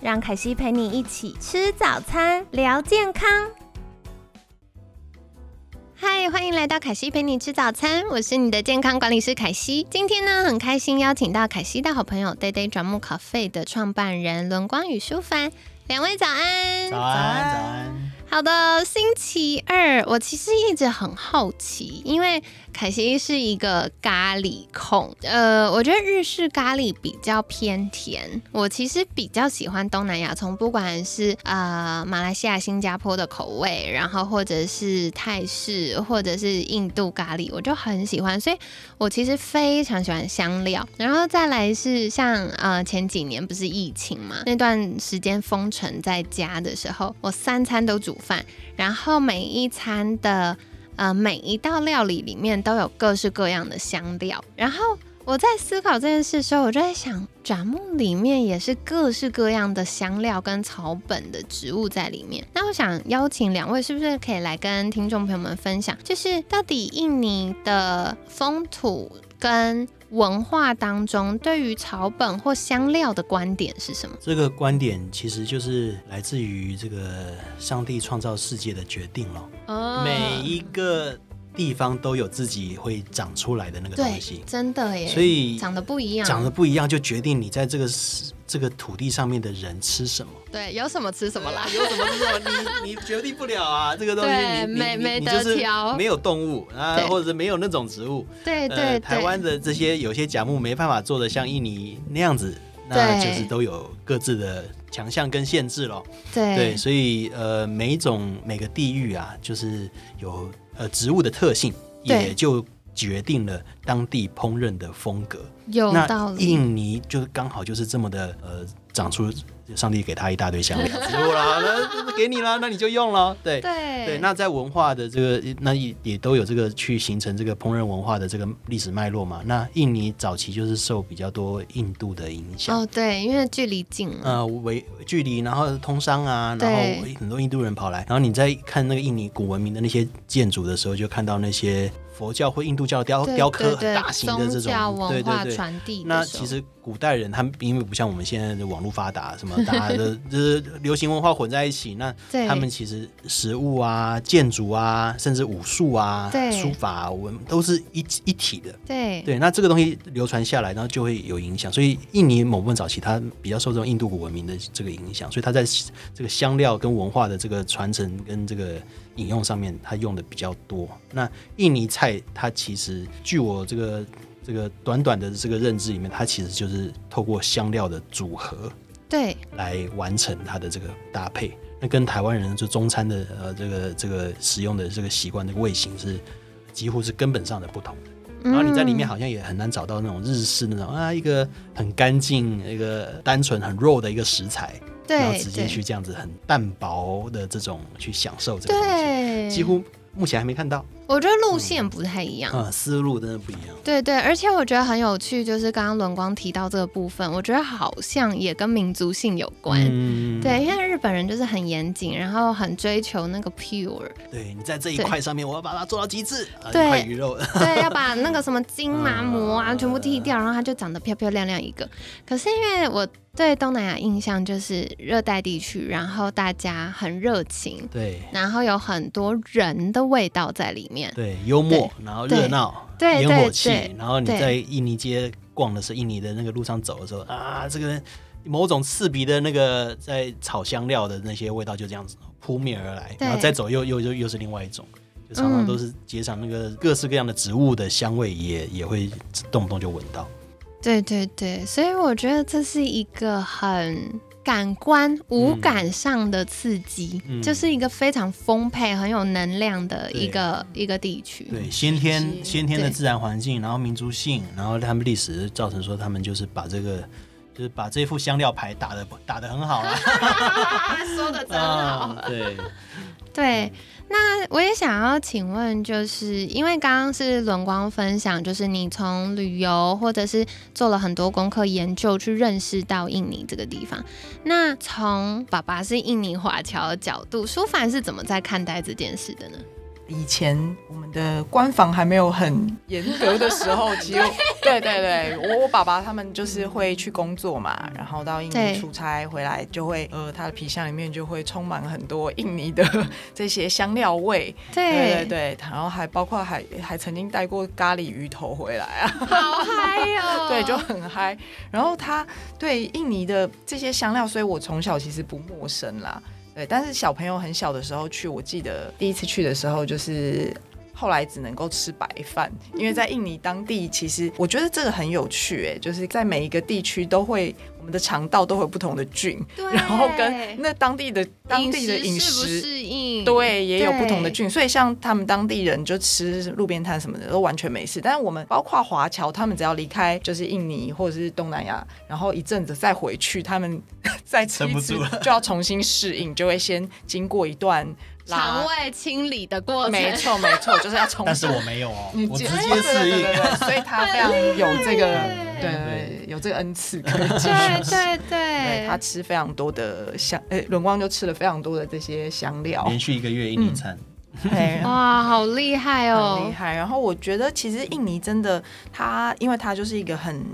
让凯西陪你一起吃早餐，聊健康。嗨，欢迎来到凯西陪你吃早餐，我是你的健康管理师凯西。今天呢，很开心邀请到凯西的好朋友 Day Day 转木咖啡的创办人轮光与舒凡，两位早安。早安，早安。好的，星期二，我其实一直很好奇，因为凯西是一个咖喱控，呃，我觉得日式咖喱比较偏甜，我其实比较喜欢东南亚，从不管是呃马来西亚、新加坡的口味，然后或者是泰式，或者是印度咖喱，我就很喜欢，所以我其实非常喜欢香料，然后再来是像呃前几年不是疫情嘛，那段时间封城在家的时候，我三餐都煮。饭，然后每一餐的呃每一道料理里面都有各式各样的香料。然后我在思考这件事的时候，我就在想，展木里面也是各式各样的香料跟草本的植物在里面。那我想邀请两位，是不是可以来跟听众朋友们分享，就是到底印尼的风土跟文化当中，对于草本或香料的观点是什么？这个观点其实就是来自于这个上帝创造世界的决定了。哦，每一个地方都有自己会长出来的那个东西，真的耶。所以长得不一样，长得不一样就决定你在这个这个土地上面的人吃什么？对，有什么吃什么啦，有什么吃什么，你 你决定不了啊，这个东西你没没得挑，没有动物啊，或者是没有那种植物。对对，台湾的这些有些甲木没办法做的像印尼那样子，那就是都有各自的强项跟限制咯。对对，所以呃，每一种每个地域啊，就是有呃植物的特性，也就决定了当地烹饪的风格。有道理，印尼就刚好就是这么的呃，长出上帝给他一大堆香料。植物啦，那给你了，那你就用了。对对。对，那在文化的这个那也也都有这个去形成这个烹饪文化的这个历史脉络嘛。那印尼早期就是受比较多印度的影响。哦，对，因为距离近，呃，为距离，然后通商啊，然后很多印度人跑来，然后你在看那个印尼古文明的那些建筑的时候，就看到那些。佛教或印度教雕雕刻很大型的这种，对对对，传递那其实古代人他们因为不像我们现在的网络发达，什么大家的 就是流行文化混在一起，那他们其实食物啊、建筑啊，甚至武术啊、书法文都是一一体的。对对，那这个东西流传下来，然后就会有影响。所以印尼某部分早期它比较受这种印度古文明的这个影响，所以它在这个香料跟文化的这个传承跟这个。引用上面，它用的比较多。那印尼菜，它其实据我这个这个短短的这个认知里面，它其实就是透过香料的组合，对，来完成它的这个搭配。那跟台湾人就中餐的呃这个这个使用的这个习惯的味型是几乎是根本上的不同的。然后你在里面好像也很难找到那种日式那种啊一个很干净、一个单纯、很肉的一个食材。然后直接去这样子很淡薄的这种去享受这个东西，几乎目前还没看到。我觉得路线不太一样，嗯，思路真的不一样。对对，而且我觉得很有趣，就是刚刚轮光提到这个部分，我觉得好像也跟民族性有关。嗯，对，因为日本人就是很严谨，然后很追求那个 pure。对你在这一块上面，我要把它做到极致。对，鱼肉。对，要把那个什么筋麻膜啊全部剃掉，然后它就长得漂漂亮亮一个。可是因为我对东南亚印象就是热带地区，然后大家很热情，对，然后有很多人的味道在里面。对，幽默，然后热闹，对烟火气，然后你在印尼街逛的时候，印尼的那个路上走的时候啊，这个某种刺鼻的那个在炒香料的那些味道就这样子扑面而来，然后再走又又又又是另外一种，就常常都是街上那个各式各样的植物的香味也也会动不动就闻到。对对对，所以我觉得这是一个很。感官五感上的刺激，就是一个非常丰沛、很有能量的一个一个地区。对，先天先天的自然环境，然后民族性，然后他们历史造成说，他们就是把这个就是把这副香料牌打的打的很好啊，说的真好。对 对，那我也想要请问，就是因为刚刚是轮光分享，就是你从旅游或者是做了很多功课研究去认识到印尼这个地方。那从爸爸是印尼华侨的角度，舒凡是怎么在看待这件事的呢？以前我们的官房还没有很严格的时候，其实对。对对，我我爸爸他们就是会去工作嘛，然后到印尼出差回来，就会呃他的皮箱里面就会充满很多 印尼的这些香料味，对。对对，对，然后还包括还还曾经带过咖喱鱼头回来啊，好嗨哦！对，就很嗨。然后他对印尼的这些香料，所以我从小其实不陌生啦。对，但是小朋友很小的时候去，我记得第一次去的时候，就是后来只能够吃白饭，因为在印尼当地，其实我觉得这个很有趣，哎，就是在每一个地区都会，我们的肠道都会有不同的菌，然后跟那当地的当地的饮适不食。适应？对，也有不同的菌，所以像他们当地人就吃路边摊什么的都完全没事。但是我们包括华侨，他们只要离开就是印尼或者是东南亚，然后一阵子再回去，他们 再吃一次撑不住了就要重新适应，就会先经过一段拉肠胃清理的过程。没错没错，就是要重。但是我没有哦你，我直对接适应所以他非常有这个对对有这个恩赐可以继续对吃。对对对，他吃非常多的香，诶，伦光就吃了非常多的这些香料，连续一个月印尼餐，对哇，好厉害哦！厉害。然后我觉得其实印尼真的，它因为它就是一个很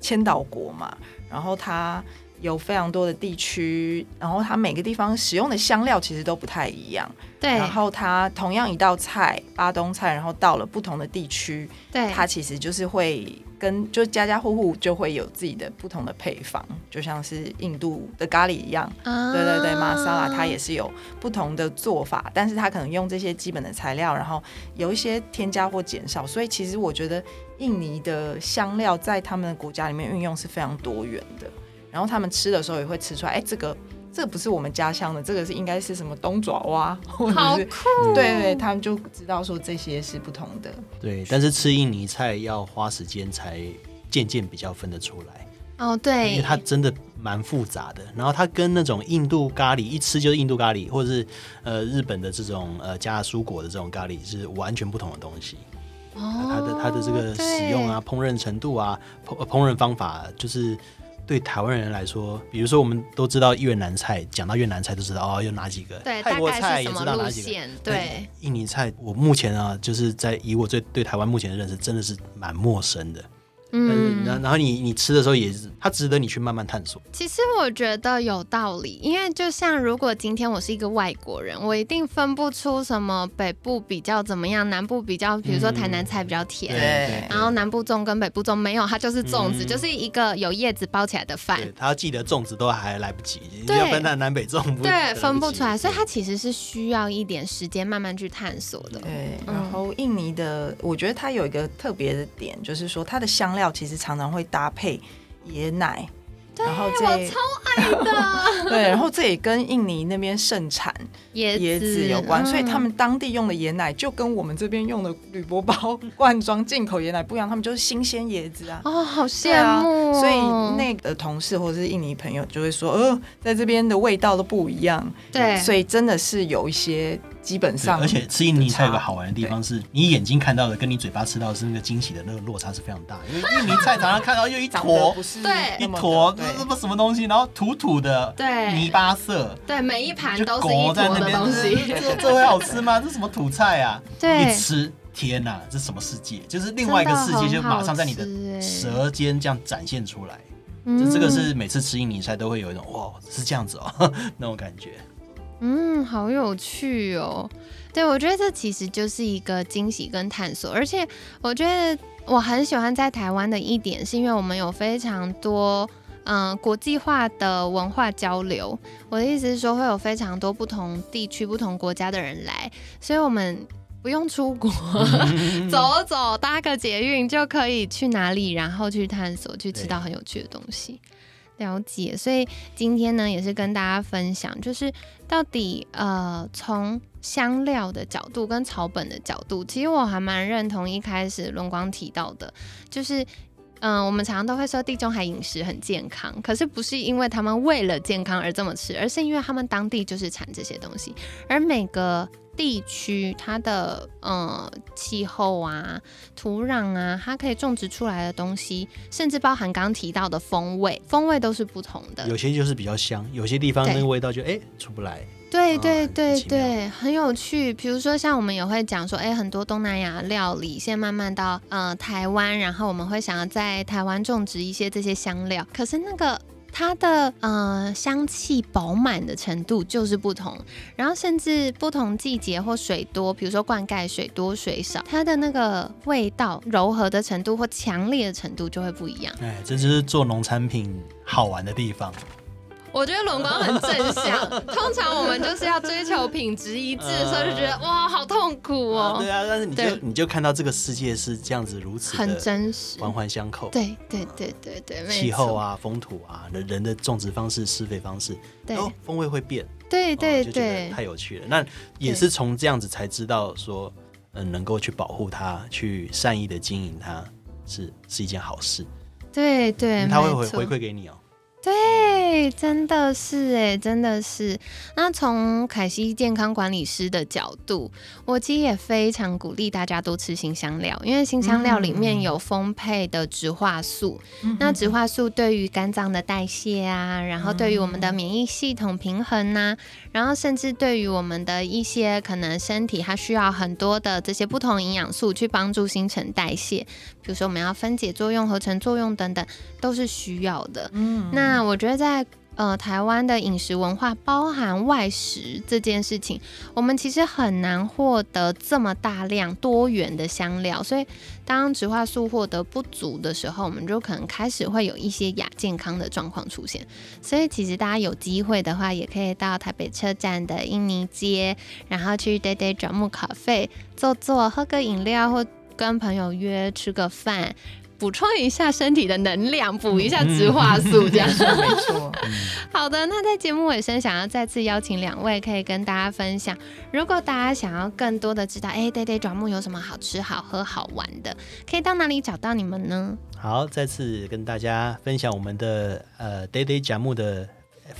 千岛国嘛，然后它有非常多的地区，然后它每个地方使用的香料其实都不太一样。对然后它同样一道菜，巴东菜，然后到了不同的地区，对，它其实就是会跟就家家户户就会有自己的不同的配方，就像是印度的咖喱一样。啊对对对，玛莎拉它也是有不同的做法，但是它可能用这些基本的材料，然后有一些添加或减少，所以其实我觉得印尼的香料在他们的国家里面运用是非常多元的，然后他们吃的时候也会吃出来，哎，这个这个不是我们家乡的，这个是应该是什么冬爪哇，或好者是酷，对对，他们就知道说这些是不同的。对，但是吃印尼菜要花时间才渐渐比较分得出来，哦，对因为，它真的蛮复杂的。然后它跟那种印度咖喱一吃就是印度咖喱，或者是呃日本的这种呃加蔬果的这种咖喱是完全不同的东西。哦它的它的这个使用啊、，烹饪程度啊、烹呃烹饪方法，就是对台湾人来说，比如说我们都知道越南菜，讲到越南菜都知道哦有哪几个，对，泰国菜也知道哪几个。对，印尼菜，我目前啊，就是在以我对对台湾目前的认识，真的是蛮陌生的。但是，然然后你你吃的时候也是，它值得你去慢慢探索。其实我觉得有道理，因为就像如果今天我是一个外国人，我一定分不出什么北部比较怎么样，南部比较，比如说台南菜比较甜。对然后南部粽跟北部粽没有，它就是粽子，嗯就是一个有叶子包起来的饭。对，他要记得粽子都还来不及，对要分它南北粽不对，分不出来，所以它其实是需要一点时间慢慢去探索的。对，嗯然后印尼的，我觉得它有一个特别的点，就是说它的香料其实常常会搭配椰奶，然后这我超爱的。对，然后这也跟印尼那边盛产椰椰子有关，所以他嗯们当地用的椰奶就跟我们这边用的铝箔包罐装进口椰奶不一样，他们就是新鲜椰子啊。哦，好对羡啊，慕哦、所以那个同事或者是印尼朋友就会说，呃，在这边的味道都不一样，对，所以真的是有一些基本上，而且吃印尼菜有个好玩的地方是，你眼睛看到的跟你嘴巴吃到的是那个惊喜的那个落差是非常大。因为印尼菜常常看到又一坨对 一坨，对这这不什么东西，然后土土的，对泥巴色，对每一盘都是一坨裹在那边，的东西，这这这会好吃吗？这什么土菜啊？对一吃，天哪，这什么世界？就是另外一个世界，就马上在你的的舌尖这样展现出来。嗯就这个是每次吃印尼菜都会有一种哇，是这样子哦 那种感觉。嗯，好有趣哦。对，我觉得这其实就是一个惊喜跟探索，而且我觉得我很喜欢在台湾的一点，是因为我们有非常多。嗯，国际化的文化交流，我的意思是说，会有非常多不同地区、不同国家的人来，所以我们不用出国，走走搭个捷运就可以去哪里，然后去探索，去吃到很有趣的东西。了解，所以今天呢，也是跟大家分享，就是到底呃，从香料的角度跟草本的角度，其实我还蛮认同一开始龙光提到的，就是嗯，我们常常都会说地中海饮食很健康，可是不是因为他们为了健康而这么吃，而是因为他们当地就是产这些东西，而每个地区它的呃气候啊、土壤啊，它可以种植出来的东西，甚至包含刚刚提到的风味，风味都是不同的。有些就是比较香，有些地方那个味道就哎出不来。对对对对，很有趣。比如说，像我们也会讲说，哎，很多东南亚料理现在慢慢到呃台湾，然后我们会想要在台湾种植一些这些香料，可是那个。它的呃香气饱满的程度就是不同，然后甚至不同季节或水多，比如说灌溉水多水少，它的那个味道柔和的程度或强烈的程度就会不一样。哎，这就是做农产品好玩的地方。我觉得轮光很正向，通常我们就是要追求品质一致的时候，就觉得哇，好痛苦哦。对啊，但是你就你就看到这个世界是这样子如此很真实。环环相扣。对对对对对，气候啊、风土啊、人人的种植方式、施肥方式，对哦，风味会变，哦对对对太有趣了。那也是从这样子才知道说，嗯、能够去保护它，去善意的经营它，是是一件好事，因对对，为它会回回馈给你哦。对，真的是哎，真的是。那从凯西健康管理师的角度，我其实也非常鼓励大家多吃新香料，因为新香料里面有丰沛的植化素。那植化素对于肝脏的代谢啊，然后对于我们的免疫系统平衡呐、然后甚至对于我们的一些可能身体它需要很多的这些不同营养素去帮助新陈代谢，比如说我们要分解作用、合成作用等等，都是需要的。嗯，那那我觉得在呃台湾的饮食文化包含外食这件事情，我们其实很难获得这么大量多元的香料，所以当植化素获得不足的时候，我们就可能开始会有一些亚健康的状况出现。所以其实大家有机会的话，也可以到台北车站的印尼街，然后去 Day Day 转木咖啡坐坐，喝个饮料或跟朋友约吃个饭。补充一下身体的能量，补一下植化素，这样。好的，那在节目尾声，想要再次邀请两位，可以跟大家分享，如果大家想要更多的知道，哎，对对，转木有什么好吃、好喝、好玩的，可以到哪里找到你们呢？好，再次跟大家分享我们的呃 Day Day 甲木的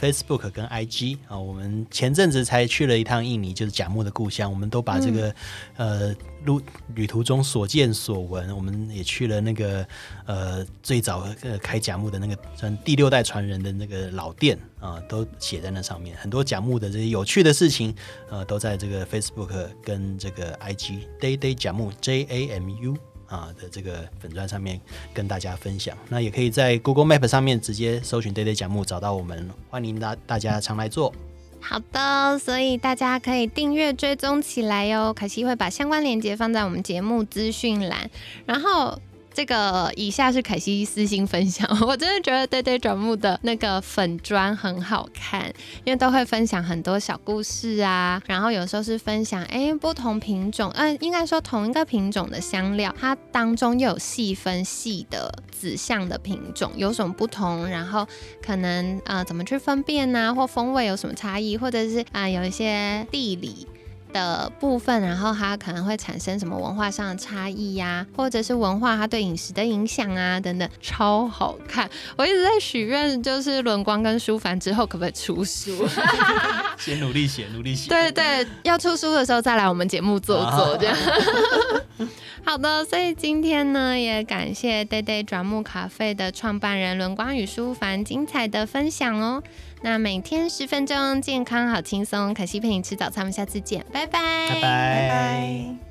Facebook 跟 IG 啊，我们前阵子才去了一趟印尼，就是甲木的故乡，我们都把这个、呃路旅途中所见所闻，我们也去了那个呃最早呃开甲木的那个算第六代传人的那个老店啊、都写在那上面，很多甲木的这些有趣的事情，呃，都在这个 Facebook 跟这个 IG Day Day 甲木 J A M U。啊的这个粉砖上面跟大家分享，那也可以在 Google Map 上面直接搜寻 “day day 讲目”找到我们，欢迎大大家常来做。好的，所以大家可以订阅追踪起来哟。凯西会把相关链接放在我们节目资讯栏，然后。这个以下是凯西私心分享，我真的觉得对对转木的那个粉砖很好看，因为都会分享很多小故事啊，然后有时候是分享哎不同品种，嗯、应该说同一个品种的香料，它当中又有细分细的子项的品种有什么不同，然后可能呃怎么去分辨呐、或风味有什么差异，或者是啊、有一些地理。的部分，然后它可能会产生什么文化上的差异呀、或者是文化它对饮食的影响啊等等，超好看。我一直在许愿，就是轮光跟舒凡之后可不可以出书？先努力写，努力写。对对，要出书的时候再来我们节目做做啊这样。好的，所以今天呢，也感谢 Day Day 转木咖啡的创办人轮光与舒凡精彩的分享哦。那每天十分钟，健康好轻松，可惜陪你吃早餐，我们下次见，拜拜，拜拜。拜拜。